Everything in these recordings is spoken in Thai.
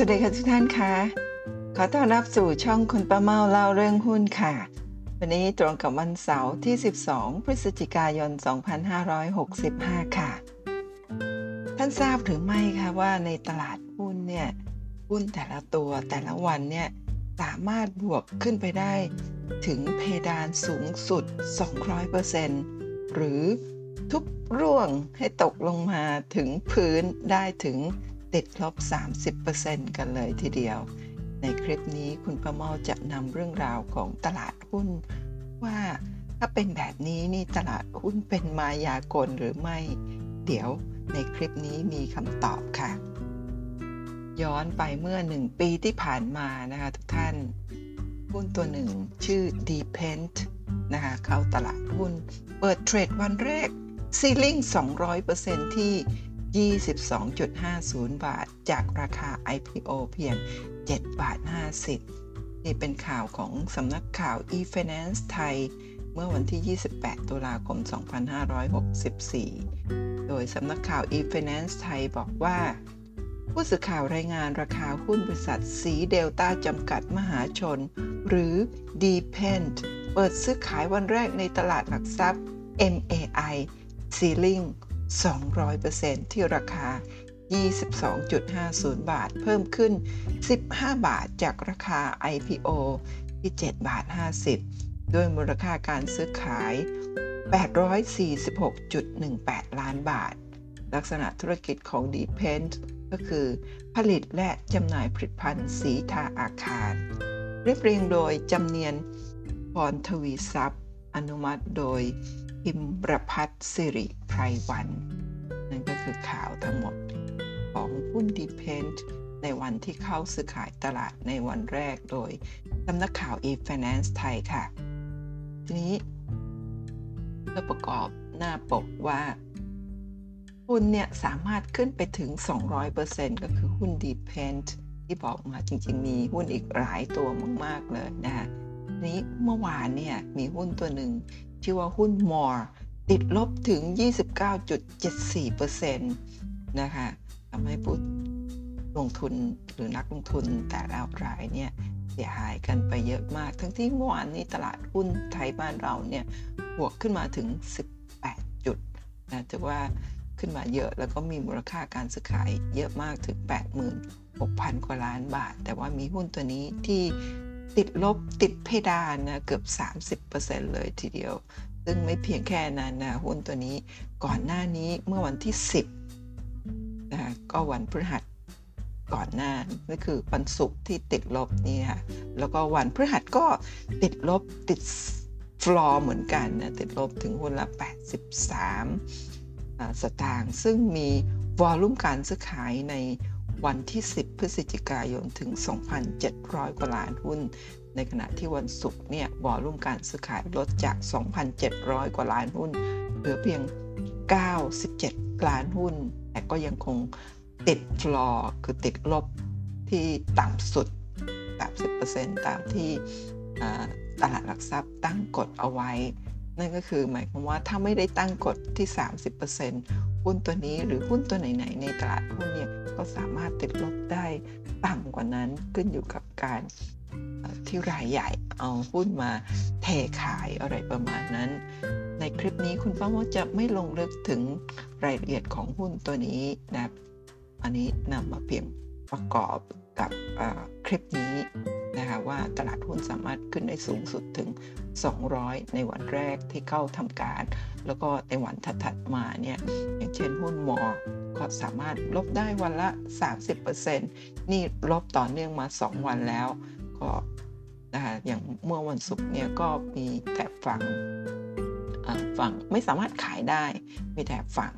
สวัสดีค่ะทุกท่านคะขอต้อนรับสู่ช่องคุณป้าเมาเล่าเรื่องหุ้นค่ะ วันนี้ตรงกับวันเสาร์ที่ 12 พฤศจิกายน 2565 ค่ะ ท่านทราบหรือไม่คะว่าในตลาดหุ้นเนี่ยหุ้นแต่ละตัวแต่ละวันเนี่ยสามารถบวกขึ้นไปได้ถึงเพดานสูงสุด 200%หรือทุบร่วงให้ตกลงมาถึงพื้นได้ถึง ติดลบ 30%กันเลยทีเดียว ในคลิปนี้คุณประเมาจะนำเรื่องราวของตลาดหุ้น ว่าถ้าเป็นแบบนี้นี่ตลาดหุ้นเป็นมายากลหรือไม่ เดี๋ยวในคลิปนี้มีคำตอบค่ะ ย้อนไปเมื่อหนึ่งปีที่ผ่านมานะคะทุกท่าน หุ้นตัวหนึ่งชื่อ Depend นะคะเข้าตลาดหุ้น เปิดเทรดวันแรกซีลิง200%ที่ 22.50 บาท จากราคา IPO เพียง 7 บาท 50 นี่เป็นข่าวของสำนักข่าว e-finance ไทย เมื่อวันที่ 28 ตุลาคม 2564 โดยสำนักข่าว e-finance ไทยบอกว่า ผู้สื่อข่าวรายงานราคาหุ้นบริษัทสีเดลต้าจำกัดมหาชน หรือ Depend เปิดซื้อขายวันแรกในตลาดหลักทรัพย์ MAI Ceiling 200%ที่ราคา 22.50 บาท เพิ่มขึ้น 15 บาทจากราคา IPO ที่ 7 บาท 50 ด้วยมูลค่าการซื้อขาย 846.18 ล้านบาท ลักษณะธุรกิจของ Depend ก็คือ ผลิตและจำหน่ายผลิตภัณฑ์สีทาอาคาร เรียบเรียงโดยจำเนียนพรทวีทรัพย์ อนุมัติโดย พิมประพัฒสิริไพรวัน นั่นก็คือข่าวทั้งหมดของหุ้นดีเพนต์ในวันที่เข้าซื้อขายตลาดในวันแรกโดยสำนักข่าว e-finance ไทยค่ะ ทีนี้เพื่อประกอบหน้าปกว่าหุ้นเนี่ยสามารถขึ้นไปถึง 200%ก็คือหุ้นดีเพนต์ที่บอกมาจริงๆ มีหุ้นอีกหลายตัวมาก ๆ เลยนะคะนี้เมื่อวานเนี่ยมีหุ้นตัวหนึ่ง ชื่อว่าหุ้นมอร์ติดลบถึง 29.74%นะคะทำให้ผู้ลงทุนหรือนักลงทุนแต่ละรายเนี่ยเสียหายกันไปเยอะมาก ทั้งที่เมื่อวานนี้ตลาดหุ้นไทยบ้านเราเนี่ยบวกขึ้นมาถึง 18 จุดนะถือว่าขึ้นมาเยอะแล้วก็มีมูลค่าการซื้อขายเยอะมากถึง 86,000 กว่าล้านบาท แต่ว่ามีหุ้นตัวนี้ที่ ติดลบติดเพดานนะเกือบ 30%เลยทีเดียว ซึ่งไม่เพียงแค่นั้นนะหุ้นตัวนี้ก่อนหน้านี้เมื่อวันที่ 10นะก็วันพฤหัสก่อนหน้านี่คือวันศุกร์ที่ติดลบนี่ค่ะแล้วก็วันพฤหัสก็ติดลบติดฟลอร์เหมือนกันนะติดลบถึงหุ้นละ 83 สตางค์ซึ่งมีวอลลุ่มการซื้อขายใน วันที่ 10 พฤศจิกายนถึง 2,700กว่าล้านหุ้น ในขณะที่วันศุกร์เนี่ยวอลุ่มการซื้อขายลดจาก 2,700 กว่าล้านหุ้น เหลือเพียง 97 ล้านหุ้น แต่ก็ยังคงติดฟลอร์คือติดลบที่ต่ำสุด 30%ตามที่ตลาดหลักทรัพย์ตั้งกฎเอาไว้ นั่นก็คือหมายความว่าถ้าไม่ได้ตั้งกฎที่ 30%หุ้นตัวนี้หรือหุ้นตัวไหน ๆ ในตลาดหุ้นเนี่ยก็สามารถติดลบได้ต่ำกว่านั้นขึ้นอยู่กับการที่รายใหญ่เอาหุ้นมาเทขายอะไรประมาณนั้น ในคลิปนี้คุณป้าว่าจะไม่ลงลึกถึงรายละเอียดของหุ้นตัวนี้นะอันนี้นำมาเพียงประกอบกับคลิปนี้นะคะว่าตลาดหุ้นสามารถขึ้นได้สูงสุดถึง 200 ในวันแรกที่เข้าทำการ แล้วก็ในวันถัดๆมาเนี่ยอย่างเช่นหุ้นมอก็สามารถลบได้วันละ 30%นี่ลบต่อเนื่องมา 2 วันแล้วก็นะคะอย่างเมื่อวันศุกร์เนี่ยก็มีแต่ฝั่งฝั่งไม่สามารถขายได้ มีแต่ฝั่ง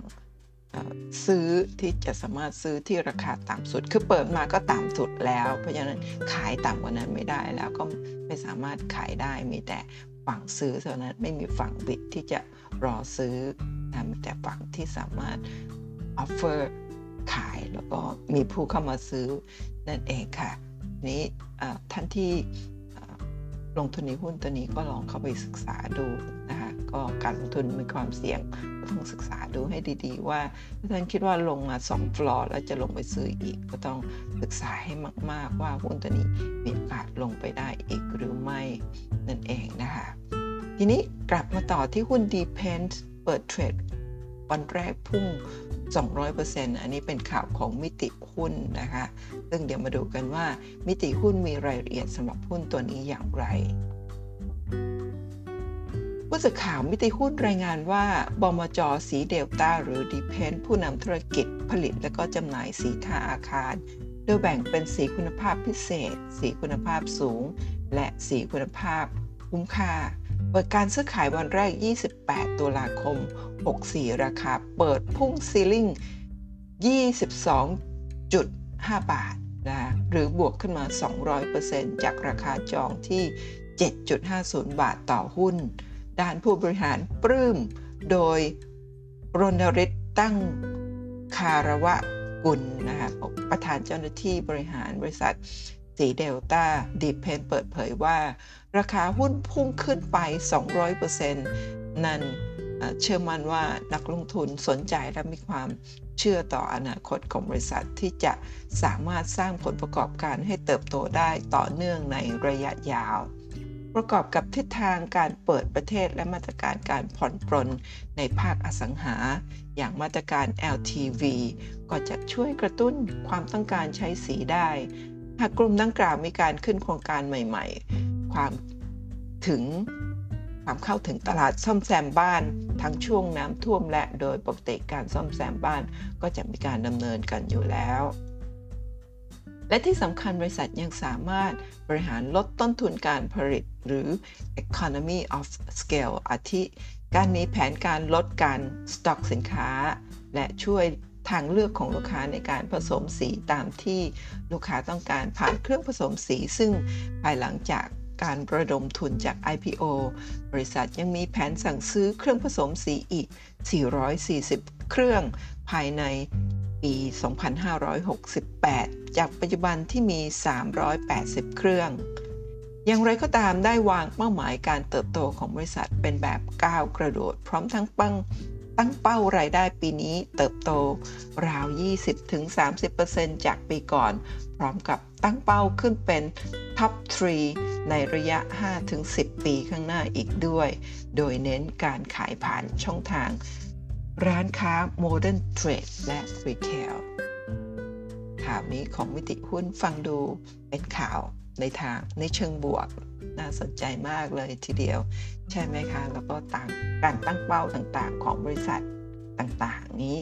ซื้อที่จะสามารถซื้อที่ราคาต่ำสุด คือเปิดมาก็ต่ำสุดแล้ว เพราะฉะนั้นขายต่ำกว่านั้นไม่ได้แล้วก็ไม่สามารถขายได้มีแต่ฝั่งซื้อเท่านั้นไม่มีฝั่งบิดที่จะ รอซื้อนะมีแต่ฝั่งที่สามารถออฟเฟอร์ขายแล้วก็มีผู้เข้ามาซื้อนั่นเองค่ะ นี้ท่านที่ลงทุนในหุ้นตัวนี้ก็ลองเข้าไปศึกษาดูนะคะก็การลงทุนมีความเสี่ยงก็ต้องศึกษาดูให้ดีๆ ว่าถ้าท่านคิดว่าลงมา2ฟลอร์แล้วจะลงไปซื้ออีก ก็ต้องศึกษาให้มาก ๆ ว่าหุ้นตัวนี้มีโอกาสลงไปได้อีกหรือไม่นั่นเองนะคะ ทีนี้กลับมาต่อที่หุ้น Depend เปิดเทรดวันแรกพุ่ง 200%อันนี้เป็นข่าวของมิติหุ้นนะคะ ซึ่งเดี๋ยวมาดูกันว่ามิติหุ้นมีรายละเอียดสำหรับหุ้นตัวนี้อย่างไรผู้สื่อข่าวมิติหุ้นรายงานว่าบมจสีเดลต้าหรือดีเพนผู้นำธุรกิจผลิตและก็จำหน่ายสีทาอาคาร โดยแบ่งเป็นสีคุณภาพพิเศษ สีคุณภาพสูง และสีคุณภาพ คุ้มค่า เปิดการซื้อขายวันแรก 28 ตุลาคม 64 ราคาเปิดพุ่งซีลิ่ง 22.5 บาทนะหรือบวกขึ้นมา 200%จากราคาจองที่ 7.50 บาทต่อหุ้น ด้านผู้บริหารปลื้ม โดยรณฤทธิ์ตั้งคารวะกุลนะคะประธานเจ้าหน้าที่บริหารบริษัท สีเดลต้าดีเพนเปิดเผยว่า ราคาหุ้นพุ่งขึ้นไป 200%นั่นเชื่อมั่นว่านักลงทุนสนใจและมีความเชื่อต่ออนาคตของบริษัทที่จะสามารถสร้างผลประกอบการให้เติบโตได้ต่อเนื่องในระยะยาว ประกอบกับทิศทางการเปิดประเทศและมาตรการการผ่อนปรนในภาคอสังหา อย่างมาตรการ LTV ก็จะช่วยกระตุ้นความต้องการใช้สีได้ หากกลุ่มดังกล่าวมีการขึ้นโครงการใหม่ ๆ ความถึงความเข้าถึงตลาดซ่อมแซมบ้านทั้งช่วงน้ำท่วมและโดยปกติการซ่อมแซมบ้านก็จะมีการดำเนินกันอยู่แล้ว และที่สำคัญบริษัทยังสามารถบริหารลดต้นทุนการผลิตหรือ economy of scale อาทิ การมีแผนการลดการสต็อกสินค้า และช่วย ทางเลือกของลูกค้าในการผสมสีตามที่ลูกค้าต้องการผ่านเครื่องผสมสี ซึ่งภายหลังจากการระดมทุนจาก IPO บริษัทยังมีแผนสั่งซื้อเครื่องผสมสีอีก 440 เครื่องภายในปี 2568 จากปัจจุบันที่มี 380 เครื่อง อย่างไรก็ตามได้วางเป้าหมายการเติบโตของบริษัทเป็นแบบก้าวกระโดด พร้อมทั้งปัง ตั้งเป้ารายได้ปีนี้เติบโตราว 20-30%จากปีก่อน พร้อมกับตั้งเป้าขึ้นเป็นท็อป3ในระยะ 5-10 ปีข้างหน้าอีกด้วย โดยเน้นการขายผ่านช่องทาง ร้านค้า Modern Trade และ Retail ข่าวนี้ของมิติหุ้นฟังดูเป็นข่าว ในทางในเชิงบวกน่าสนใจมากเลยทีเดียว ใช่ไหมคะ แล้วก็ต่างการตั้งเป้าต่างๆ ของบริษัทต่างๆนี้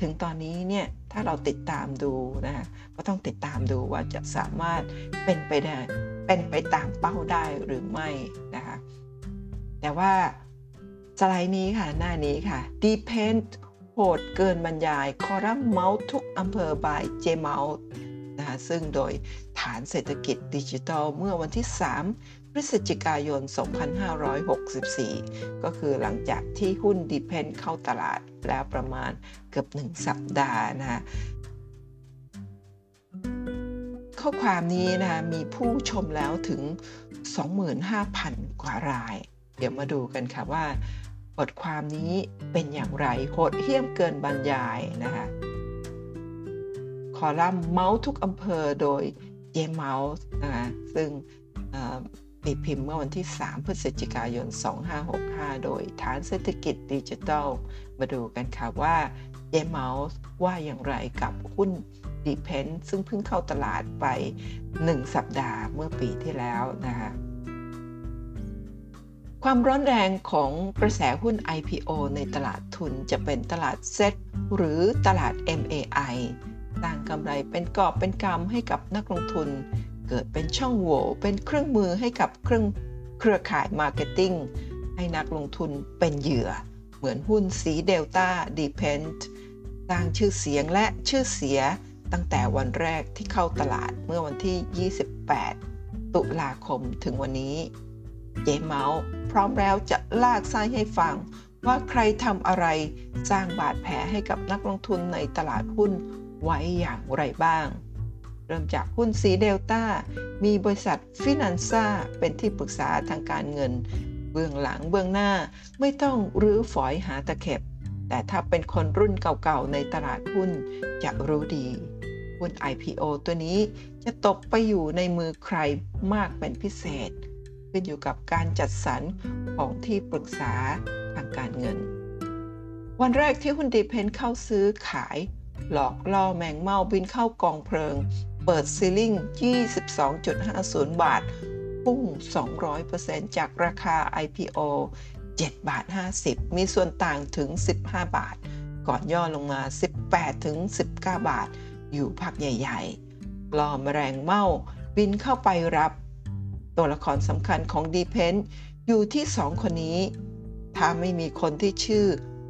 ถึงตอนนี้เนี่ยถ้าเราติดตามดูนะก็ต้องติดตามดูว่าจะสามารถเป็นไปได้เป็นไปตามเป้าได้หรือไม่นะคะแต่ว่าสไลด์นี้ค่ะหน้านี้ค่ะ depend โหดเกินบรรยาย คอรัมเมาส์ทุกอำเภอบายเจเมาส์ นะคะซึ่งโดยฐานเศรษฐกิจดิจิทัล เมื่อวันที่ 3 พฤศจิกายน 2564 ก็คือหลังจากที่หุ้นดีเพนเข้าตลาดแล้วประมาณเกือบ 1 สัปดาห์นะข้อความนี้นะมีผู้ชมแล้วถึง 25,000 กว่าราย เดี๋ยวมาดูกันค่ะว่าบทความนี้เป็นอย่างไรโหดเหี้ยมเกินบรรยายนะคะ คอลัมน์เมาส์ทุกอำเภอโดยเยเมาส์นะคะซึ่งปีพิมพ์เมื่อวันที่ 3 พฤศจิกายน 2565 โดยฐานเศรษฐกิจดิจิทัล มาดูกันค่ะว่าเยเมาส์ว่าอย่างไรกับหุ้นดีเพนซึ่งเพิ่งเข้าตลาดไป 1 สัปดาห์เมื่อปีที่แล้วนะคะความร้อนแรงของกระแสหุ้น IPO ในตลาดทุนจะเป็นตลาดเซ็ตหรือตลาด MAI สร้างกำไรเป็นกอบเป็นกำให้กับนักลงทุน เกิดเป็นช่องโหว่เป็นเครื่องมือให้กับเครื่องเครือข่ายมาร์เก็ตติ้งให้นักลงทุนเป็นเหยื่อ เหมือนหุ้นสีเดลต้าดีเพนต์สร้างชื่อเสียงและชื่อเสียตั้งแต่วันแรกที่เข้าตลาดเมื่อวันที่ 28 ตุลาคมถึงวันนี้เจ๊เมาธ์พร้อมแล้วจะลากไส้ให้ฟังว่าใครทำอะไรสร้างบาดแผลให้กับนักลงทุนในตลาดหุ้น ไว้อย่างไรบ้าง เริ่มจากหุ้นสีเดลต้ามีบริษัทฟินันซ่าเป็นที่ปรึกษาทางการเงิน เบื้องหลังเบื้องหน้าไม่ต้องรื้อฝอยหาตะเข็บ แต่ถ้าเป็นคนรุ่นเก่าๆ ในตลาดหุ้นจะรู้ดีหุ้น IPO ตัวนี้จะตกไปอยู่ในมือใครมากเป็นพิเศษ ขึ้นอยู่กับการจัดสรรของที่ปรึกษาทางการเงิน วันแรกที่หุ้นดีเพนเข้าซื้อขาย หลอกล่อแมงเม่าบินเข้ากองเพลิง เปิดซีลิ่ง 22.50 บาท พุ่ง 200%จากราคา IPO 7บาท50 มีส่วนต่างถึง 15 บาท ก่อนย่อลงมา 18 ถึง 19 บาท อยู่พักใหญ่ๆล่อแมลงเม่าบินเข้าไปรับ ตัวละครสำคัญของดีเพนอยู่ที่สองคนนี้ ถ้าไม่มีคนที่ชื่อ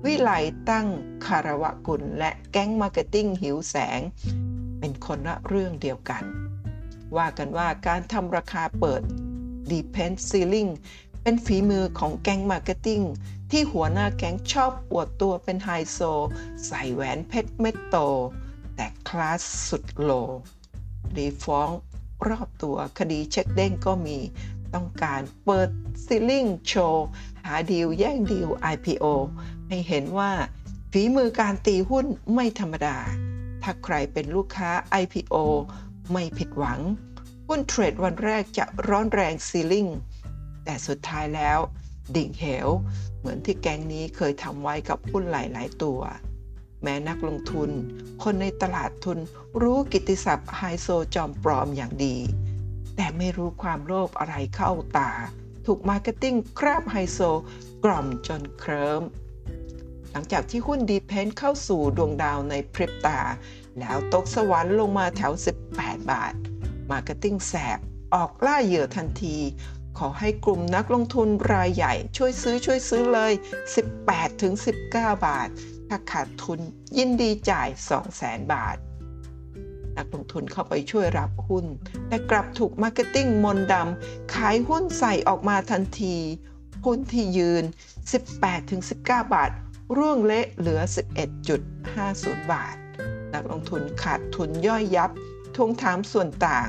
วิไลตั้งคารวะกุลและแก๊งมาร์เก็ตติ้งหิวแสง เป็นคนละเรื่องเดียวกัน ว่ากันว่าการทำราคาเปิด d e p e n d Ceiling เป็นฝีมือของแก๊งมาร์เก็ตติ้งที่หัวหน้าแก๊งชอบอวดตัวเป็นไฮโซ ใส่แหวนเพชรเม็ดโต แต่คลาสสุด low คดีฟ้องรอบตัวคดีเช็คเด้งก็มีต้องการเปิด ceiling โชว์ หาดีลแย่งดีล IPO ให้เห็นว่าฝีมือการตีหุ้นไม่ธรรมดา ถ้าใครเป็นลูกค้า IPO ไม่ผิดหวัง หุ้นเทรดวันแรกจะร้อนแรง ceiling แต่สุดท้ายแล้ว ดิ่งเหว เหมือนที่แก๊งนี้เคยทำไว้กับหุ้นหลาย ๆ ตัว แม้นักลงทุน คนในตลาดทุนรู้กิติศัพท์ไฮโซจอมปลอมอย่างดี แต่ไม่รู้ความโลภอะไรเข้าตา ถูกมาร์เก็ตติ้งคราบไฮโซกล่อมจนเคลิ้ม หลังจากที่หุ้นดีเพนเข้าสู่ดวงดาวในพริบตา แล้วตกสวรรค์ลงมาแถว 18 บาท มาร์เก็ตติ้งแสบออกล่าเหยื่อทันที ขอให้กลุ่มนักลงทุนรายใหญ่ช่วยซื้อช่วยซื้อเลย 18-19 บาท ถ้าขาดทุนยินดีจ่าย 200,000 บาท นักลงทุนเข้าไปช่วยรับหุ้น แต่กลับถูกมาร์เก็ตติ้งมนต์ดำขายหุ้นใส่ออกมาทันทีหุ้นที่ยืน 18-19 บาท ร่วงเละเหลือ 11.50 บาท นักลงทุนขาดทุนย่อยยับทวงถามส่วนต่าง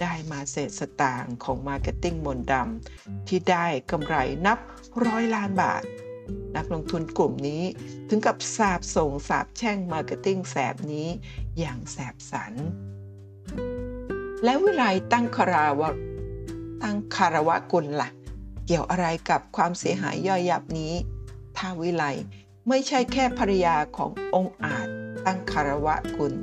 ได้มาเศษสตางค์ของมาร์เก็ตติ้งมนต์ดำที่ได้กำไรนับร้อยล้านบาท นักลงทุนกลุ่มนี้ถึงกับสาบส่งสาบแช่งมาร์เก็ตติ้งแสบนี้อย่างแสบสัน และวิไลตั้งคาราวะตั้งคารวะกุลล่ะ เกี่ยวอะไรกับความเสียหายย่อยยับนี้ ถ้าวิไล ไม่ใช่แค่ภรรยาขององค์อาจตั้งคารวะกุล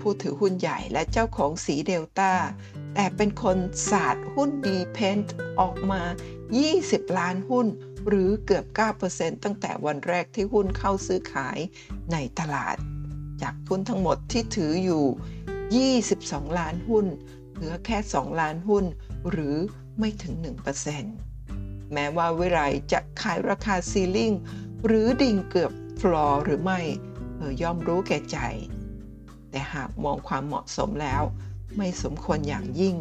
ผู้ถือหุ้นใหญ่และเจ้าของสีเดลต้า แต่เป็นคนศาสตร์หุ้นดีเพนต์ออกมา 20 ล้านหุ้น หรือเกือบ 9%ตั้งแต่วันแรกที่หุ้นเข้าซื้อขายในตลาด จากหุ้นทั้งหมดที่ถืออยู่ 22 ล้านหุ้น เหลือแค่ 2 ล้านหุ้น หรือไม่ถึง 1% แม้ว่าวิไรจะขายราคาซีลิ่งหรือดิ่งเกือบฟลอร์หรือไม่เธอย่อมรู้แก่ใจ แต่หากมองความเหมาะสมแล้ว ไม่สมควรอย่างยิ่ง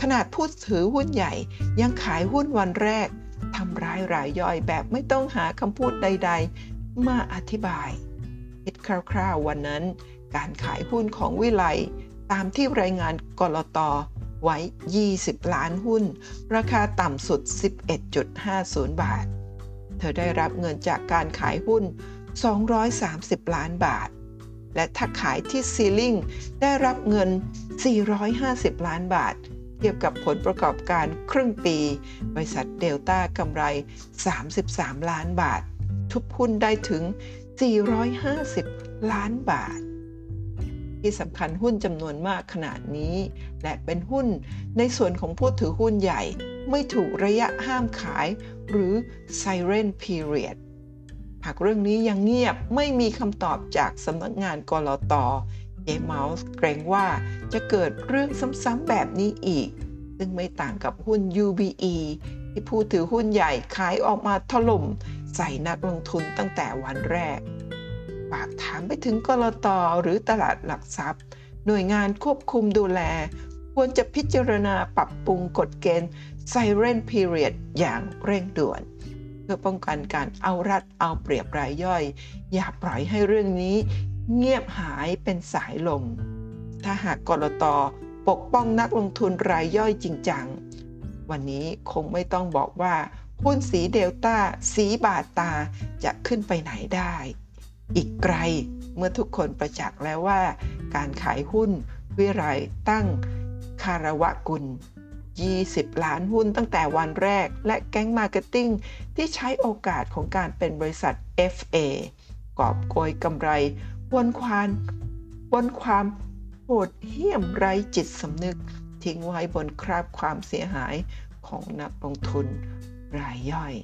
ขนาดผู้ถือหุ้นใหญ่ยังขายหุ้นวันแรกทำร้ายรายย่อยแบบไม่ต้องหาคำพูดใด ๆ มาอธิบายคิดคร่าวๆวันนั้น การขายหุ้นของวิไลตามที่รายงานกรต ไว้ 20 ล้านหุ้น ราคาต่ำสุด 11.50 บาท เธอได้รับเงินจากการขายหุ้น 230 ล้านบาท และถ้าขายที่ซีลิงได้รับเงิน 450 ล้านบาท เทียบกับผลประกอบการครึ่งปี บริษัทเดลต้ากำไร 33 ล้านบาท ทุบหุ้นได้ถึง 450 ล้านบาท ที่สำคัญหุ้นจำนวนมากขนาดนี้ และเป็นหุ้นในส่วนของผู้ถือหุ้นใหญ่ ไม่ถูกระยะห้ามขายหรือ Siren Period หากเรื่องนี้ยังเงียบไม่มีคำตอบจากสำนักงานกรอตเจเมาส์เกรงว่าจะเกิดเรื่องซ้ำๆแบบนี้อีก ซึ่งไม่ต่างกับหุ้น UBE ที่ผู้ถือหุ้นใหญ่ขายออกมาถล่มใส่นักลงทุนตั้งแต่วันแรก ฝากถามไปถึงกรตหรือตลาดหลักทรัพย์ หน่วยงานควบคุมดูแล ควรจะพิจารณาปรับปรุงกฎเกณฑ์ Siren Period อย่างเร่งด่วน เพื่อป้องกันการเอารัดเอาเปรียบรายย่อย อย่าปล่อยให้เรื่องนี้ เงียบหายเป็นสายลม ถ้าหากก.ล.ต.ปกป้องนักลงทุนรายย่อยจริงจัง วันนี้คงไม่ต้องบอกว่าหุ้นสีเดลต้า สีบาทตาจะขึ้นไปไหนได้ อีกไกลเมื่อทุกคนประจักษ์แล้วว่าการขายหุ้นวิไลตั้งคารวะกุล 20 ล้านหุ้นตั้งแต่วันแรก และแก๊งมาร์เก็ตติ้งที่ใช้โอกาสของการเป็นบริษัท FA กอบโกยกำไรบนควานบนความโหดเหี้ยมไร้จิตสำนึก ทิ้งไว้บนคราบความเสียหายของนักลงทุนรายย่อย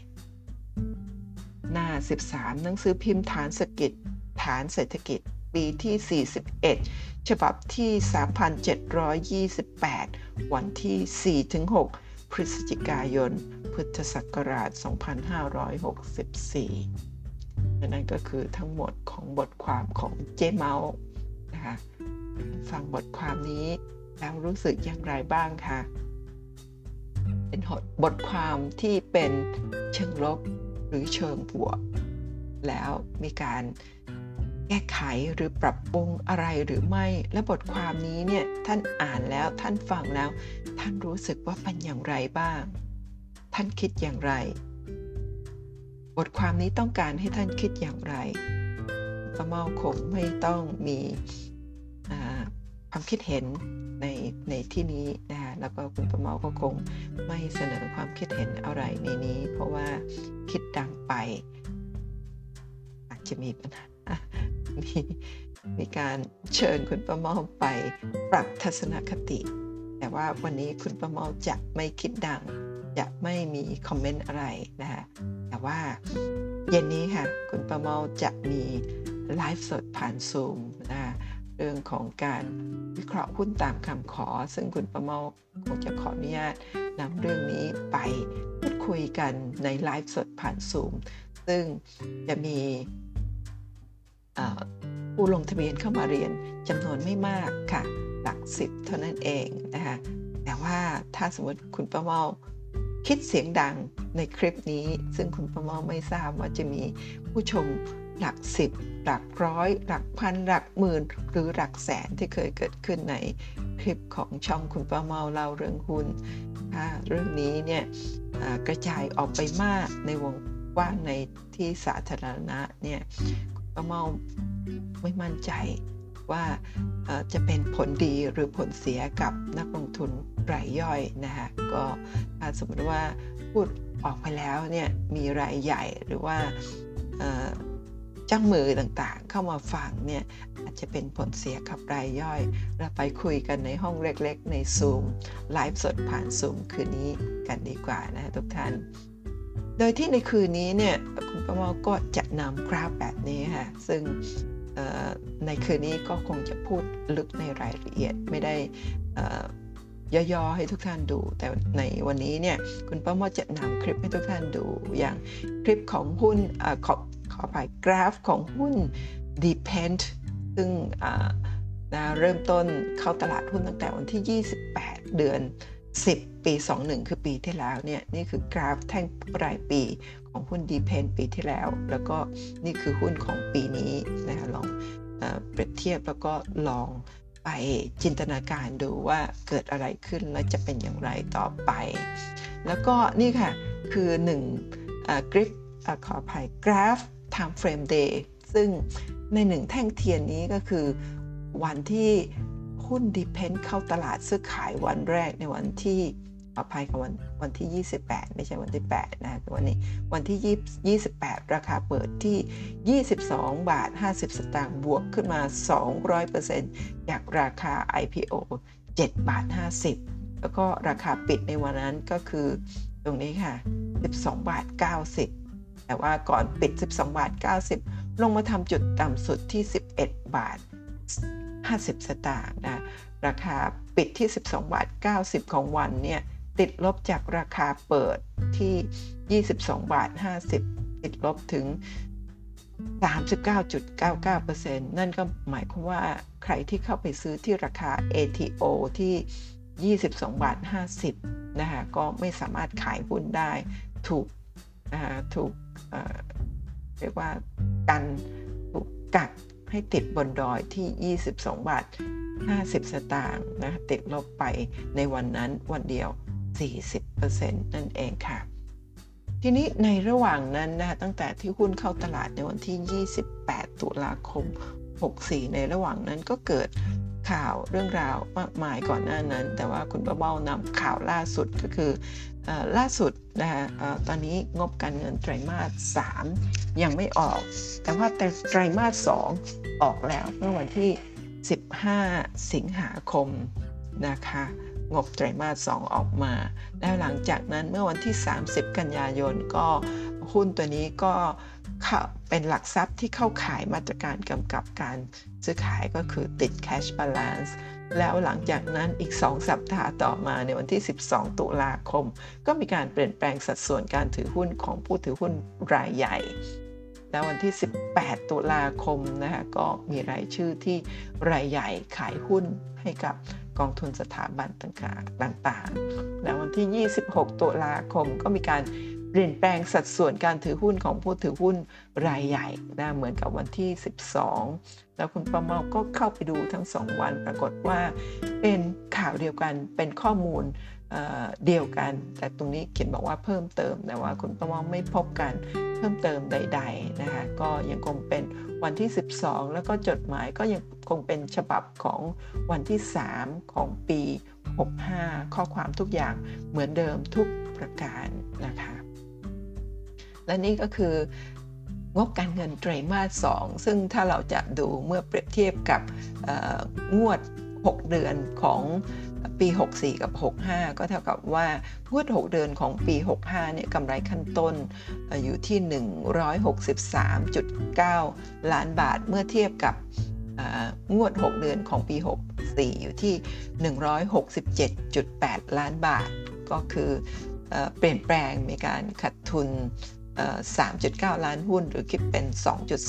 หน้า 13 หนังสือพิมพ์ฐานสกิจ ฐานเศรษฐกิจ ปีที่ 41 ฉบับที่ 3,728 วันที่ 4-6 พฤศจิกายน พุทธศักราช 2564 นั่นก็คือทั้งหมดของบทความของเจเมาส์นะคะฟังบทความนี้แล้วรู้สึกอย่างไรบ้างคะเป็นบทความที่เป็นเชิงลบ หรือเชิงบวก แล้วมีการแก้ไขหรือปรับปรุงอะไรหรือไม่ และบทความนี้เนี่ยท่านอ่านแล้วท่านฟังแล้ว ท่านรู้สึกว่าเป็นอย่างไรบ้าง ท่านคิดอย่างไร บทความนี้ต้องการให้ท่านคิดอย่างไรประเมาคงไม่ต้องมี ความคิดเห็นในในที่นี้นะคะแล้วก็คุณประเมาก็คงไม่เสนอความคิดเห็นอะไรในนี้ เพราะว่าคิดดังไป อาจจะมีปัญหามีมีการเชิญคุณประเมาไปปรับทัศนคติ แต่ว่าวันนี้คุณประเมาจะไม่คิดดัง จะไม่มีคอมเมนต์อะไรนะคะแต่ว่าเย็นนี้ค่ะ คุณประเมาจะมีไลฟ์สดผ่านซูมนะ เรื่องของการวิเคราะห์หุ้นตามคำขอ ซึ่งคุณประเมาคงจะขออนุญาตนำเรื่องนี้ไปพูดคุยกันในไลฟ์สดผ่านซูม ซึ่งจะมีผู้ลงทะเบียนเข้ามาเรียนจำนวนไม่มากค่ะ หลักสิบเท่านั้นเองนะคะแต่ว่าถ้าสมมติคุณประเมาคิดเสียงดังในคลิปนี้ ซึ่งคุณประเมาไม่ทราบว่าจะมีผู้ชม หลักสิบหลักร้อย หลักพัน หลักหมื่น หรือหลักแสนที่เคยเกิดขึ้นในคลิปของช่องคุณป้าเมาเล่าเรื่องหุ้นเรื่องนี้เนี่ยกระจายออกไปมากในวงกว้างในที่สาธารณะเนี่ยป้าเมาไม่มั่นใจว่าจะเป็นผลดีหรือผลเสียกับนักลงทุนรายย่อยนะคะก็ถ้าสมมติว่าพูดออกไปแล้วเนี่ยมีรายใหญ่หรือว่า จ้างมือต่างๆ เข้ามาฟังเนี่ยอาจจะเป็นผลเสียกับรายย่อย เราไปคุยกันในห้องเล็กๆ ในซูมไลฟ์สดผ่านซูมคืนนี้กันดีกว่านะทุกท่าน โดยที่ในคืนนี้เนี่ยคุณประมอก็จะนำกราฟแบบนี้ค่ะซึ่งในคืนนี้ก็คงจะพูดลึกในรายละเอียดไม่ได้ย่อๆให้ทุกท่านดู แต่ในวันนี้เนี่ยคุณป้าโมจะนำคลิปให้ทุกท่านดูอย่างคลิปของหุ้นอขอ ขอไปกราฟของหุ้น Depend ซึ่งนะเริ่มต้นเข้าตลาดหุ้นตั้งแต่วันที่ 28 เดือน 10 ปี 21 คือปีที่แล้วเนี่ยนี่คือกราฟแท่งรายปีของหุ้น Depend ปีที่แล้ว แล้วก็นี่คือหุ้นของปีนี้นะคะลองเปรียบเทียบแล้วก็ลองไปจินตนาการดูว่าเกิดอะไรขึ้นและจะเป็นอย่างไรต่อไป แล้วก็นี่ค่ะ คือ1กริฟขออภัยกราฟ time frame day ซึ่งในหนึ่งแท่งเทียนนี้ก็คือวันที่หุ้นดิเพนเข้าตลาดซื้อขายวันแรกในวันที่อภัยกับวันวันที่ 28 ไม่ใช่วันที่ 8 นะวันนี้วันที่28ราคาเปิดที่ 22 บาท 50 สตางค์บวกขึ้นมา 200%จากราคา IPO 7 บาท 50 แล้วก็ราคาปิดในวันนั้นก็คือตรงนี้ค่ะ 12 บาท 90 แต่ว่าก่อนปิด 12 บาท 90 ลงมาทำจุดต่ำสุดที่ 11 บาท 50 สตางค์นะราคาปิดที่ 12 บาท 90 ของวันเนี่ยติดลบจากราคาเปิดที่ 22 บาท 50 ติดลบถึง 39.99%นั่นก็หมายความว่าใครที่เข้าไปซื้อที่ราคา ATO ที่ 22 บาท 50 นะคะก็ไม่สามารถขายหุ้นได้ถูก ถูกเรียกว่ากันถูกกักให้ติดบนดอยที่ 22 บาท 50 สตางค์นะติดลบไปในวันนั้นวันเดียว 40%นั่นเองค่ะ ทีนี้ในระหว่างนั้นนะตั้งแต่ที่หุ้นเข้าตลาดในวันที่ 28 ตุลาคม 64 ในระหว่างนั้นก็เกิดข่าวเรื่องราวมากมายก่อนหน้านั้น แต่ว่าคุณป้าเบ้านำข่าวล่าสุดก็คือ ล่าสุดนะคะตอนนี้งบการเงินไตรมาส 3 ยังไม่ออก แต่ว่าไตรมาส 2 ออกแล้วเมื่อวันที่ 15 สิงหาคมนะคะงบไตรมาส 2 ออกมา แล้วหลังจากนั้นเมื่อวันที่ 30 กันยายนก็หุ้นตัวนี้ก็ เป็นหลักทรัพย์ที่เข้าขายมาตรการกำกับการซื้อขายก็คือติด cash balance แล้วหลังจากนั้นอีก 2 สัปดาห์ต่อมาในวันที่ 12 ตุลาคม ก็มีการเปลี่ยนแปลงสัดส่วนการถือหุ้นของผู้ถือหุ้นรายใหญ่ แล้ววันที่ 18 ตุลาคมนะคะก็มีรายชื่อที่รายใหญ่ขายหุ้นให้กับกองทุนสถาบันต่างๆ แล้ววันที่ 26 ตุลาคมก็มีการ เปลี่ยนแปลงสัดส่วนการถือหุ้นของผู้ถือหุ้นรายใหญ่นะเหมือนกับวันที่ 12 แล้วคุณประเมาก็เข้าไปดูทั้ง 2 วันปรากฏว่าเป็นข่าวเดียวกันเป็นข้อมูลเดียวกัน แต่ตรงนี้เขียนบอกว่าเพิ่มเติมแต่ว่าคุณประเมาไม่พบกันเพิ่มเติมใดๆนะคะก็ยังคงเป็นวันที่ 12 แล้วก็จดหมายก็ยังคงเป็นฉบับของวันที่ 3 ของปี 65 ข้อความทุกอย่างเหมือนเดิมทุกประการนะคะ และนี่ก็คืองบการเงินไตรมาส 2 ซึ่งถ้าเราจะดูเมื่อเปรียบเทียบกับงวด 6 เดือนของปี 64 กับ 65 ก็เท่ากับว่างวด6 เดือนของปี 65 เนี่ยกำไรขั้นต้นอยู่ที่ 163.9 ล้านบาท เมื่อเทียบกับงวด 6 เดือนของปี 64 อยู่ที่ 167.8 ล้านบาท ก็คือเปลี่ยนแปลงมีการขาดทุน 3.9 ล้านหุ้น หรือคิดเป็น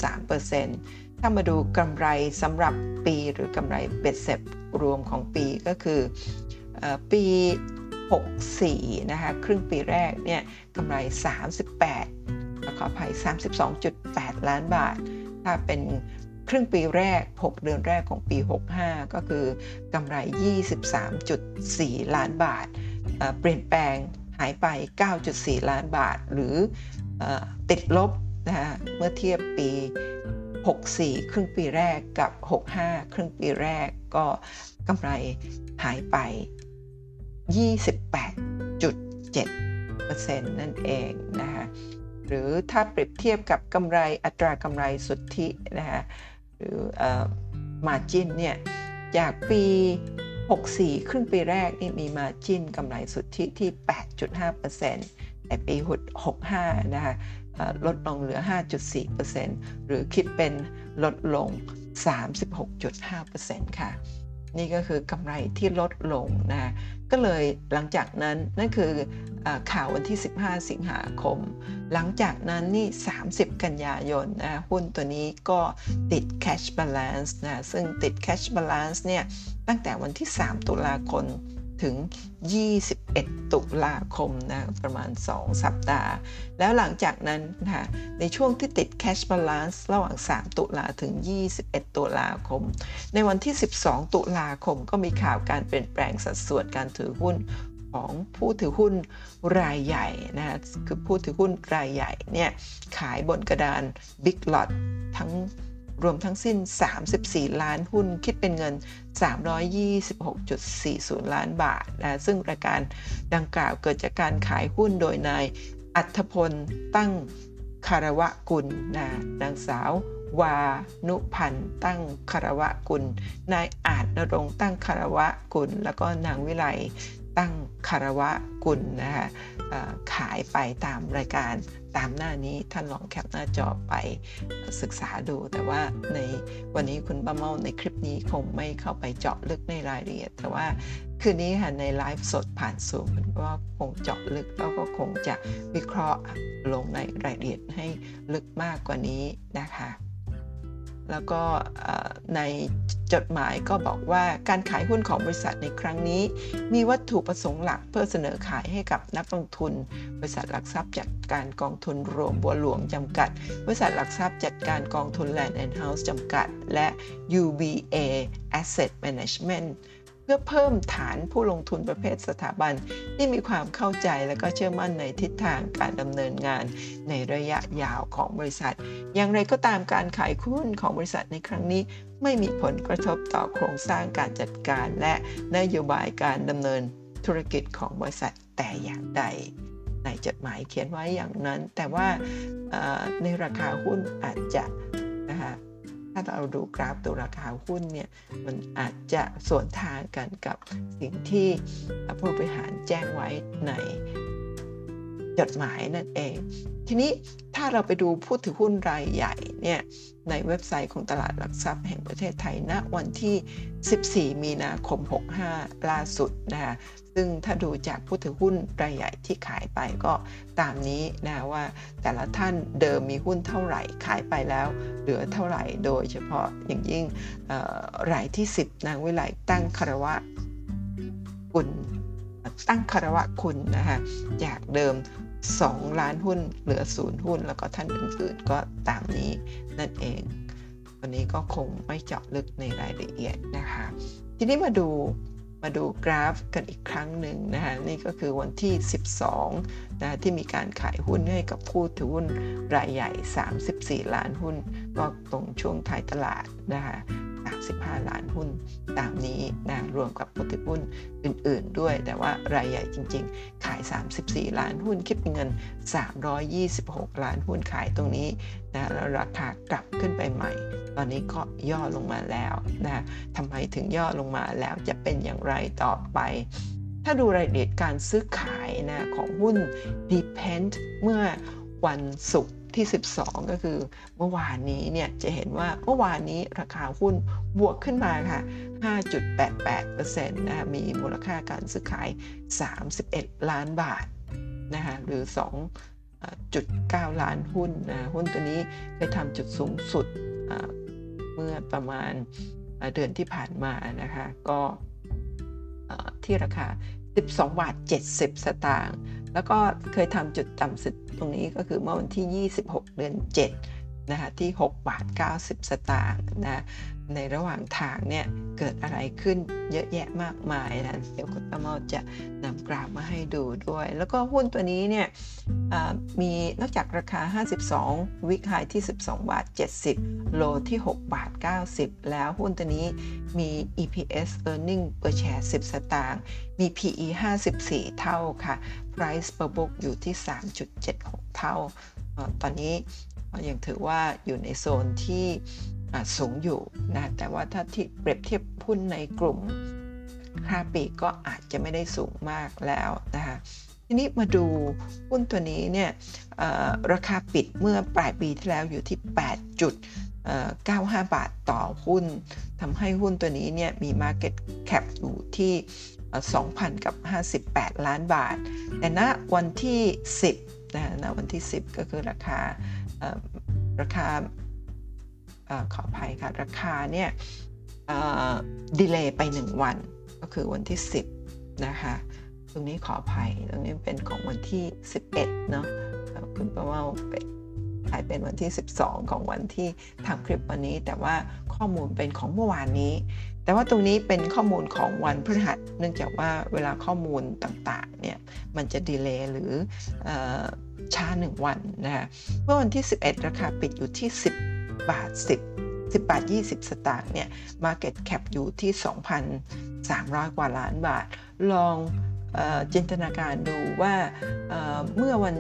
2.3%ถ้ามาดูกำไรสำหรับปีหรือกำไรเบ็ดเสร็จรวมของปีก็คือปี 64 นะคะ ครึ่งปีแรกเนี่ยกำไร 38 ขออภัย 32.8 ล้านบาท ถ้าเป็นครึ่งปีแรก 6 เดือนแรกของปี 65 ก็คือกำไร 23.4 ล้านบาท เปลี่ยนแปลง หายไป 9.4 ล้านบาท หรือติดลบนะฮะเมื่อเทียบปี 64 ครึ่งปีแรกกับ 65 ครึ่งปีแรกก็กำไรหายไป 28.7%นั่นเองนะคะหรือถ้าเปรียบเทียบกับกำไรอัตรากำไรสุทธินะคะหรือมาจินเนี่ยจากปี 64 ครึ่งปีแรกนี่มีมาจินกำไรสุทธิที่ 8.5%แต่ปีหด65 นะคะลดลงเหลือ 5.4%หรือคิดเป็นลดลง 36.5%ค่ะ นี่ก็คือกำไรที่ลดลงนะ ก็เลยหลังจากนั้นนั่นคืออข่าววันที่ 15 สิงหาคม หลังจากนั้นนี่ 30 กันยายนนะหุ้นตัวนี้ก็ติด cash balance นะซึ่งติด cash balance เนี่ยตั้งแต่วันที่ 3 ตุลาคม ถึง 21 ตุลาคมนะประมาณ 2 สัปดาห์ แล้วหลังจากนั้นนะในช่วงที่ติด cash balance ระหว่าง 3 ตุลาถึง 21 ตุลาคม ในวันที่ 12 ตุลาคมก็มีข่าวการเปลี่ยนแปลงสัดส่วนการถือหุ้นของผู้ถือหุ้นรายใหญ่นะคือผู้ถือหุ้นรายใหญ่เนี่ยขายบนกระดาน Big Lot ทั้ง รวมทั้งสิ้น 34 ล้านหุ้น คิดเป็นเงิน 326.40 ล้านบาทนะซึ่งรายการดังกล่าวเกิดจากการขายหุ้นโดยนายอัธพลตั้งคารวะกุลนะนางสาววานุพันธ์ตั้งคารวะกุล นายอาจนรงตั้งคารวะกุล แล้วก็นางวิไล ตั้งคารวะกุลนะคะขายไปตามรายการตามหน้านี้ท่านลองแคปหน้าจอไปศึกษาดู แต่ว่าในวันนี้คุณป้าเมาในคลิปนี้คงไม่เข้าไปเจาะลึกในรายละเอียด แต่ว่าคืนนี้ค่ะในไลฟ์สดผ่านซูมว่าคงเจาะลึกแล้วก็คงจะวิเคราะห์ลงในรายละเอียดให้ลึกมากกว่านี้นะคะ แล้วก็ในจดหมายก็บอกว่าการขายหุ้นของบริษัทในครั้งนี้ มีวัตถุประสงค์หลักเพื่อเสนอขายให้กับนักลงทุน บริษัทหลักทรัพย์จัดการกองทุนรวมบัวหลวงจำกัด บริษัทหลักทรัพย์จัดการกองทุน Land and House จำกัด และ UBA Asset Management พื่อเพิ่มฐานผู้ลงทุนประเภทสถาบันที่มีความเข้าใจและก็เชื่อมั่นในทิศทางการดำเนินงานในระยะยาวของบริษัท อย่างไรก็ตามการขายหุ้นของบริษัทในครั้งนี้ ไม่มีผลกระทบต่อโครงสร้างการจัดการ และนโยบายการดำเนินธุรกิจของบริษัทแต่อย่างใด ในจดหมายเขียนไว้อย่างนั้น แต่ว่าในราคาหุ้นอาจจะนะคะ ถ้าเราดูกราฟตัวราคาหุ้นเนี่ยมันอาจจะสวนทางกันกับสิ่งที่ผู้บริหารแจ้งไว้ใน จดหมายนั่นเอง ทีนี้ถ้าเราไปดูผู้ถือหุ้นรายใหญ่เนี่ยในเว็บไซต์ของตลาดหลักทรัพย์แห่งประเทศไทยณวันที่ 14 มีนาคม 65 ล่าสุดนะคะซึ่งถ้าดูจากผู้ถือหุ้นรายใหญ่ที่ขายไปก็ตามนี้นะว่าแต่ละท่านเดิมมีหุ้นเท่าไหร่ขายไปแล้วเหลือเท่าไหร่โดยเฉพาะอย่างยิ่งรายที่ 10 นางวิไลตั้งคารวะคุณตั้งคารวะคุณนะคะจากเดิม 2 ล้านหุ้นเหลือศูนย์หุ้น แล้วก็ท่านอื่นๆก็ตามนี้นั่นเอง วันนี้ก็คงไม่เจาะลึกในรายละเอียดนะคะ ทีนี้มาดูมาดูกราฟกันอีกครั้งหนึ่งนะฮะนี่ก็คือวันที่ 12นะที่มีการขายหุ้นให้กับผู้ถือหุ้นรายใหญ่ 34 ล้านหุ้นก็ตรงช่วงท้ายตลาดนะคะ 35 ล้านหุ้นตามนี้นะรวมกับผู้ถือหุ้นอื่น ๆ ด้วย แต่ว่ารายใหญ่จริง ๆ ขาย 34 ล้านหุ้นคิดเป็นเงิน 326 ล้านหุ้นขายตรงนี้นะแล้วราคากลับขึ้นไปใหม่ ตอนนี้ก็ย่อลงมาแล้วนะทำไมถึงย่อลงมาแล้วจะเป็นอย่างไรต่อไปถ้าดูรายละเอียดการซื้อขายนะของหุ้น Depend เมื่อวันศุกร์ ที่ 12 ก็คือเมื่อวานนี้เนี่ยจะเห็นว่าเมื่อวานนี้ราคาหุ้นบวกขึ้นมาค่ะ 5.88%นะคะมีมูลค่าการซื้อขาย 31 ล้านบาทนะคะหรือ 2.9 ล้านหุ้นนะหุ้นตัวนี้ไปทำจุดสูงสุดเมื่อประมาณเดือนที่ผ่านมานะคะก็ที่ราคา 12 บาท 70 สตางค์ แล้วก็เคยทำจุดต่ำสุดตรงนี้ก็คือเมื่อวันที่ 26 เดือน 7 นะคะที่6บาท90 สตางค์นะในระหว่างทางเนี่ยเกิดอะไรขึ้นเยอะแยะมากมายนะเดี๋ยวคุณตมอจะนำกราฟมาให้ดูด้วย แล้วก็หุ้นตัวนี้เนี่ยมีนอกจากราคา 52 วิกไฮที่ 12 บาท 70 โลที่ 6 บาท 90 แล้วหุ้นตัวนี้มี EPS earning per share 10 สตางค์มี PE 54 เท่าค่ะ Price per book อยู่ที่ 3.76 เท่า ตอนนี้ ยังถือว่าอยู่ในโซนที่สูงอยู่นะแต่ว่าถ้าที่เปรียบเทียบหุ้นในกลุ่มค่าปีก็อาจจะไม่ได้สูงมากแล้วนะคะทีนี้มาดูหุ้นตัวนี้เนี่ยราคาปิดเมื่อปลายปีที่แล้วอยู่ที่8.95 บาทต่อหุ้นทำให้หุ้นตัวนี้เนี่ยมี Market Cap อยู่ที่ 2,000 กับ 58 ล้านบาท แต่ณวันที่ 10นะณวันที่ 10 ก็คือราคา ราคาอขออภัยค่ะ ราคาเนี่ยดีเลย์ไป 1 วัน ก็คือวันที่ 10 นะคะ ตรงนี้ขออภัย ตรงนี้เป็นของวันที่ 11 เนาะคุณประว่าเป็นขายเป็นวันที่ 12 ของวันที่ทำคลิปวันนี้ แต่ว่าข้อมูลเป็นของเมื่อวานนี้ แต่ว่าตรงนี้เป็นข้อมูลของวันพฤหัส เนื่องจากว่าเวลาข้อมูลต่างๆเนี่ยมันจะดีเลย์หรือช้า 1 วันนะคะเมื่อวันที่ 11 ราคาปิดอยู่ที่ 10 บาท 10 10บาท 20 สตางค์เนี่ย Market Cap อยู่ที่ 2,300 กว่าล้านบาท ลองจินตนาการดูว่าเมื่อวัน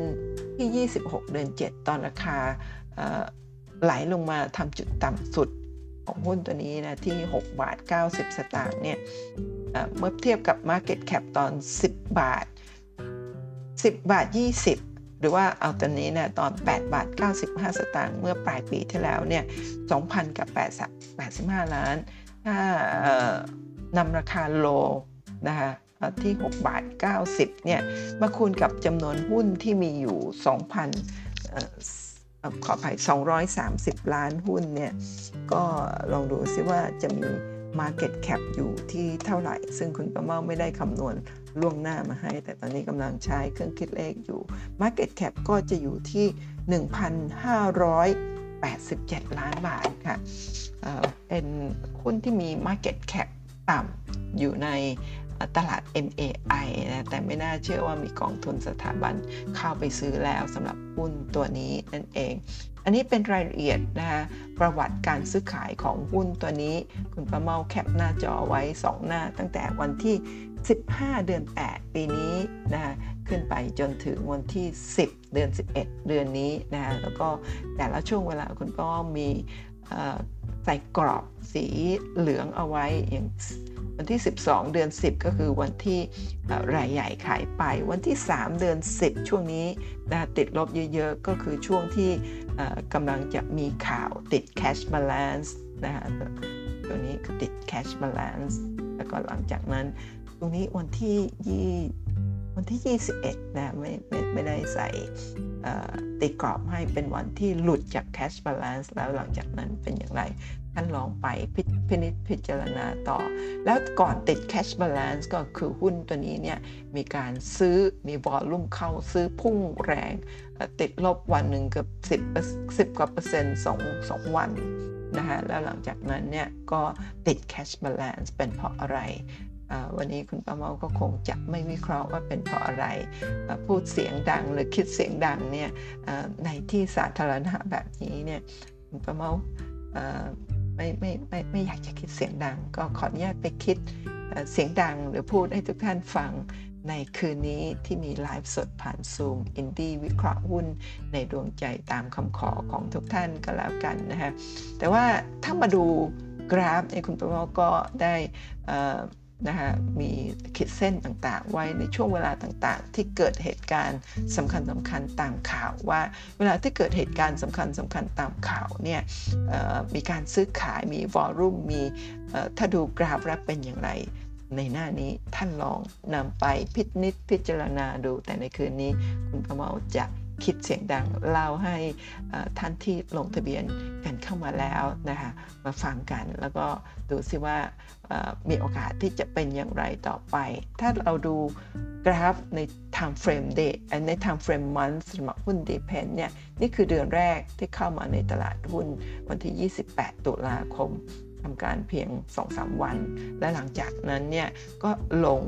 ที่ 26 เดือน 7 ตอนราคาไหลลงมาทำจุดต่ำสุด ของหุ้นตัวนี้นะที่ 6 บาท 90 สตางค์เนี่ยเมื่อเทียบกับ Market Cap ตอน 10 บาท 10 บาท 20 หรือว่าเอาตัวนี้นี่ยตอน 8 บาท 95 สตางค์เมื่อปลายปีที่แล้วเนี่ย2,000 กับ 85 ล้าน ถ้านำราคาโลนะคะที่ 6 บาท 90 เนี่ยมาคูณกับจำนวนหุ้นที่มีอยู่ 2,000ขออภัย230 ล้านหุ้นเนี่ย ก็ลองดูซิว่าจะมี Market Cap อยู่ที่เท่าไหร่ ซึ่งคุณประเมาไม่ได้คำนวณล่วงหน้ามาให้ แต่ตอนนี้กำลังใช้เครื่องคิดเลขอยู่ Market Cap ก็จะอยู่ที่ 1,587 ล้านบาทค่ะเป็นหุ้นที่มี Market Cap ต่ำอยู่ใน ตลาด MAI นะแต่ไม่น่าเชื่อว่ามีกองทุนสถาบันเข้าไปซื้อแล้วสำหรับหุ้นตัวนี้นั่นเอง อันนี้เป็นรายละเอียดนะคะประวัติการซื้อขายของหุ้นตัวนี้ คุณประเมาแคปหน้าจอไว้ 2 หน้า ตั้งแต่วันที่ 15 เดือน 8 ปีนี้นะคะขึ้นไปจนถึงวันที่ 10 เดือน 11 เดือนนี้นะคะแล้วก็แต่ละช่วงเวลาคุณป้อมีใส่กรอบสีเหลืองเอาไว้อย่าง วันที่ 12 เดือน 10 ก็คือวันที่รายใหญ่ขายไป วันที่ 3 เดือน 10 ช่วงนี้นะติดลบเยอะๆ ก็คือช่วงที่กำลังจะมีข่าวติด cash balance นะฮะตัวนี้คือติด cash balance แล้วก็หลังจากนั้นตรงนี้วันที่ยี่วันที่ 21 นะไม่ไม่ไม่ได้ใส่ติดกรอบให้เป็นวันที่หลุดจาก cash balance แล้วหลังจากนั้นเป็นอย่างไร ท่านลองไปพินิจพิจารณาต่อ แล้วก่อนติด cash balance ก็คือหุ้นตัวนี้เนี่ยมีการซื้อมีวอลลุ่มเข้าซื้อพุ่งแรง ติดลบวันหนึ่งเกือบ10 10กว่าเปอร์เซ็นต์สองสองวันนะฮะแล้วหลังจากนั้นเนี่ยก็ติด cash balance เป็นเพราะอะไรวันนี้คุณป้าเมาก็คงจะไม่วิเคราะห์ว่าเป็นเพราะอะไร พูดเสียงดังหรือคิดเสียงดังเนี่ยในที่สาธารณะแบบนี้เนี่ยคุณป้าเมา ไม่ไม่ไม่ไม่อยากจะคิดเสียงดัง ก็ขออนุญาตไปคิดเสียงดังหรือพูดให้ทุกท่านฟังในคืนนี้ที่มีไลฟ์สดผ่านซูมอินดี้วิเคราะห์หุ้นในดวงใจตามคำขอของทุกท่านก็แล้วกันนะฮะแต่ว่าถ้ามาดูกราฟในคุณประมอก็ได้ นะคะมีขีดเส้นต่างๆ ไว้ในช่วงเวลาต่างๆ ที่เกิดเหตุการณ์สำคัญสำคัญตามข่าวว่า เวลาที่เกิดเหตุการณ์สำคัญสำคัญตามข่าวเนี่ยมีการซื้อขายมีวอลลุ่มมีถ้าดูกราฟแล้วเป็นอย่างไรในหน้านี้ท่านลองนำไปพิจิตพิจารณาดู แต่ในคืนนี้คุณประเมาจะคิดเสียงดังเล่าให้ท่านที่ลงทะเบียนกันเข้ามาแล้วนะคะมาฟังกันแล้วก็ดูซิว่า มีโอกาสที่จะเป็นอย่างไรต่อไป ถ้าเราดูกราฟใน time frame day ใน time frame month สำหรับหุ้น depend เนี่ย นี่คือเดือนแรกที่เข้ามาในตลาดหุ้นวันที่ 28 ตุลาคมทำการเพียง 2-3 วัน และหลังจากนั้นเนี่ย ก็ลง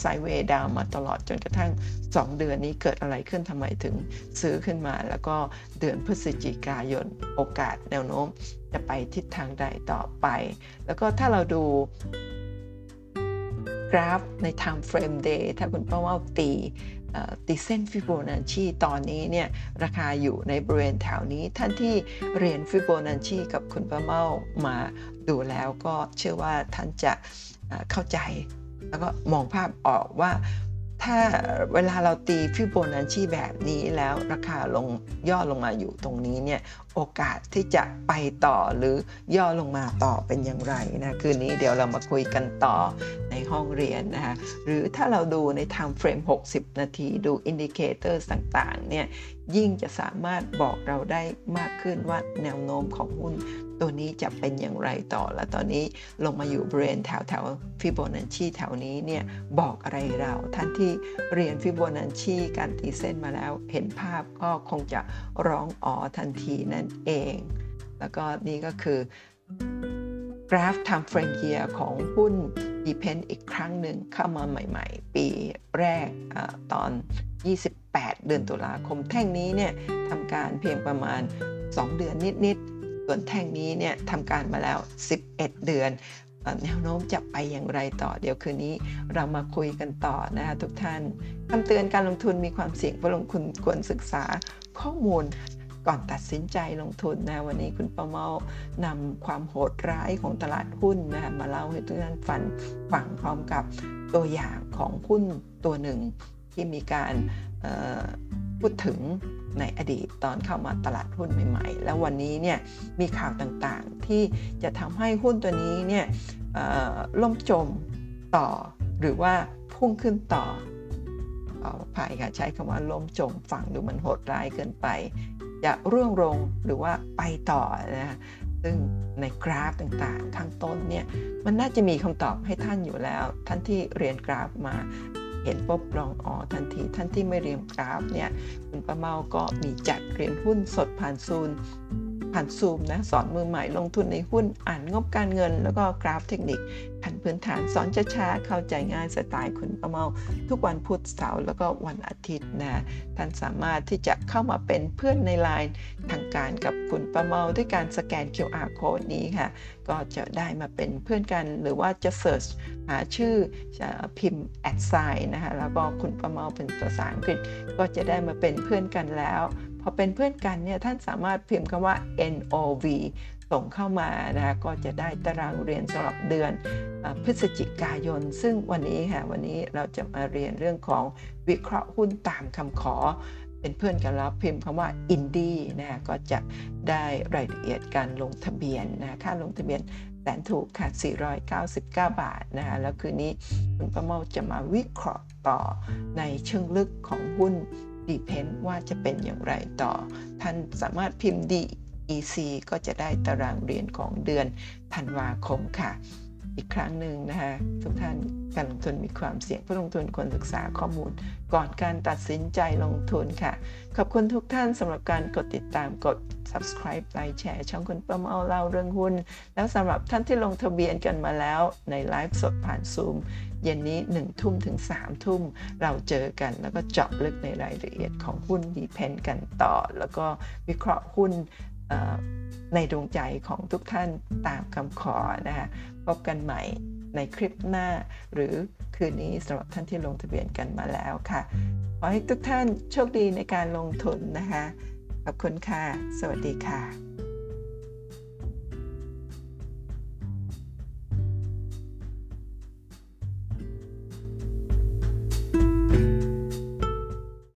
ไซเวดาวมาตลอดจนกระทั่ง 2 เดือนนี้เกิดอะไรขึ้นทำไมถึงซื้อขึ้นมา แล้วก็เดือนพฤศจิกายนโอกาสแนวโน้ม จะไปทิศทางใดต่อไป แล้วก็ถ้าเราดูกราฟใน time frame day ถ้าคุณป้าว่าตีตีเส้นฟิโบนัชชีตอนนี้เนี่ยราคาอยู่ในบริเวณแถวนี้ ท่านที่เรียนฟิโบนัชชีกับคุณป้าเมามาดูแล้วก็เชื่อว่าท่านจะเข้าใจ แล้วก็มองภาพออกว่าถ้าเวลาเราตีฟิโบนัชชีแบบนี้แล้วราคาลงย่อลงมาอยู่ตรงนี้เนี่ยโอกาสที่จะไปต่อหรือย่อลงมาต่อเป็นอย่างไรนะคืนนี้เดี๋ยวเรามาคุยกันต่อในห้องเรียนนะคะหรือถ้าเราดูใน time frame 60 นาทีดู indicator ต่างๆเนี่ย ยิ่งจะสามารถบอกเราได้มากขึ้นว่าแนวโน้มของหุ้น ตัวนี้จะเป็นอย่างไรต่อ และตอนนี้ลงมาอยู่บริเวณแถวแถวฟิโบนัชชีแถวนี้เนี่ยบอกอะไรเราท่านที่เรียนฟิโบนัชชีการตีเส้นมาแล้วเห็นภาพก็คงจะร้องอ๋อทันทีนั่นเอง แล้วก็นี่ก็คือกราฟ time frame year ของหุ้น Depend อีกครั้งหนึ่งเข้ามาใหม่ ๆ ปีแรกอตอน 28 เดือนตุลาคม แท่งนี้เนี่ยทำการเพียงประมาณ 2 เดือนนิดๆ ส่วนแท่งนี้เนี่ยทำการมาแล้ว 11 เดือนแนวโน้มจะไปอย่างไรต่อ เดี๋ยวคืนนี้เรามาคุยกันต่อนะคะทุกท่านคำเตือนการลงทุนมีความเสี่ยงผู้ลงทุนควรศึกษาข้อมูลก่อนตัดสินใจลงทุนนะวันนี้คุณประเมานำความโหดร้ายของตลาดหุ้นนะมาเล่าให้ทุกท่านฟังฟังพร้อมกับตัวอย่างของหุ้นตัวหนึ่ง ที่มีการพูดถึงในอดีตตอนเข้ามาตลาดหุ้นใหม่ ๆ แล้ววันนี้เนี่ยมีข่าวต่างๆ ที่จะทำให้หุ้นตัวนี้เนี่ยล่มจมต่อหรือว่าพุ่งขึ้นต่อเอาภัยค่ะใช้คำว่าล้มจมฝั่งดูมันโหดร้ายเกินไป จะร่วงลงหรือว่าไปต่อนะซึ่งในกราฟต่างๆ ข้างต้นเนี่ยมันน่าจะมีคำตอบให้ท่านอยู่แล้ว ท่านที่เรียนกราฟมา เห็นปุ๊บลองอ๋อทันที ท่านที่ไม่เรียนกราฟเนี่ยคุณประเมาก็มีจัดเรียนหุ้นสดผ่านซูน ผ่านซูมนะสอนมือใหม่ลงทุนในหุ้นอ่านงบการเงิน แล้วก็กราฟเทคนิคขั้นพื้นฐานสอนช้าๆเข้าใจง่ายสไตล์คุณประเมา ทุกวันพุธเสาร์แล้วก็วันอาทิตย์นะท่านสามารถที่จะเข้ามาเป็นเพื่อนในไลน์ทางการกับคุณประเมาด้วยการสแกน QR code นี้ค่ะ ก็จะได้มาเป็นเพื่อนกัน หรือว่าจะเสิร์ชหาชื่อพิมพ์ at sign นะคะแล้วก็คุณประเมาเป็นภาษาอังกฤษก็จะได้มาเป็นเพื่อนกันแล้ว พอเป็นเพื่อนกันเนี่ยท่านสามารถพิมพ์คำว่า NOV ส่งเข้ามานะคะก็จะได้ตารางเรียนสำหรับเดือนพฤศจิกายน ซึ่งวันนี้ค่ะวันนี้เราจะมาเรียนเรื่องของวิเคราะห์หุ้นตามคำขอ เป็นเพื่อนกันแล้วพิมพ์คำว่าอินดี้นะก็จะได้รายละเอียดการลงทะเบียนนะค่าลงทะเบียนแสนถูกค่ะ 499 บาทนะคะแล้วคืนนี้คุณประเมาจะมาวิเคราะห์ต่อในเชิงลึกของหุ้น ดีเพนว่าจะเป็นอย่างไรต่อ ท่านสามารถพิมพ์ดี EC ก็จะได้ตารางเรียนของเดือนธันวาคมค่ะ อีกครั้งหนึ่งนะคะทุกท่านการลงทุนมีความเสี่ยงผู้ลงทุนควรศึกษาข้อมูล ก่อนการตัดสินใจลงทุนค่ะ ขอบคุณทุกท่านสำหรับการกดติดตามกด subscribe ไลค์แชร์ช่องคุณป้าเมาเล่าเรื่องหุ้น แล้วสำหรับท่านที่ลงทะเบียนกันมาแล้วในไลฟ์สดผ่านซูม เย็นนี้1ทุ่มถึง3ทุ่มเราเจอกัน แล้วก็เจาะลึกในรายละเอียดของหุ้นดีเพนกันต่อ แล้วก็วิเคราะห์หุ้นในดวงใจของทุกท่านตามคำขอนะคะพบกันใหม่ในคลิปหน้า หรือคืนนี้สำหรับท่านที่ลงทะเบียนกันมาแล้วค่ะขอให้ทุกท่านโชคดีในการลงทุนนะคะขอบคุณค่ะ สวัสดีค่ะ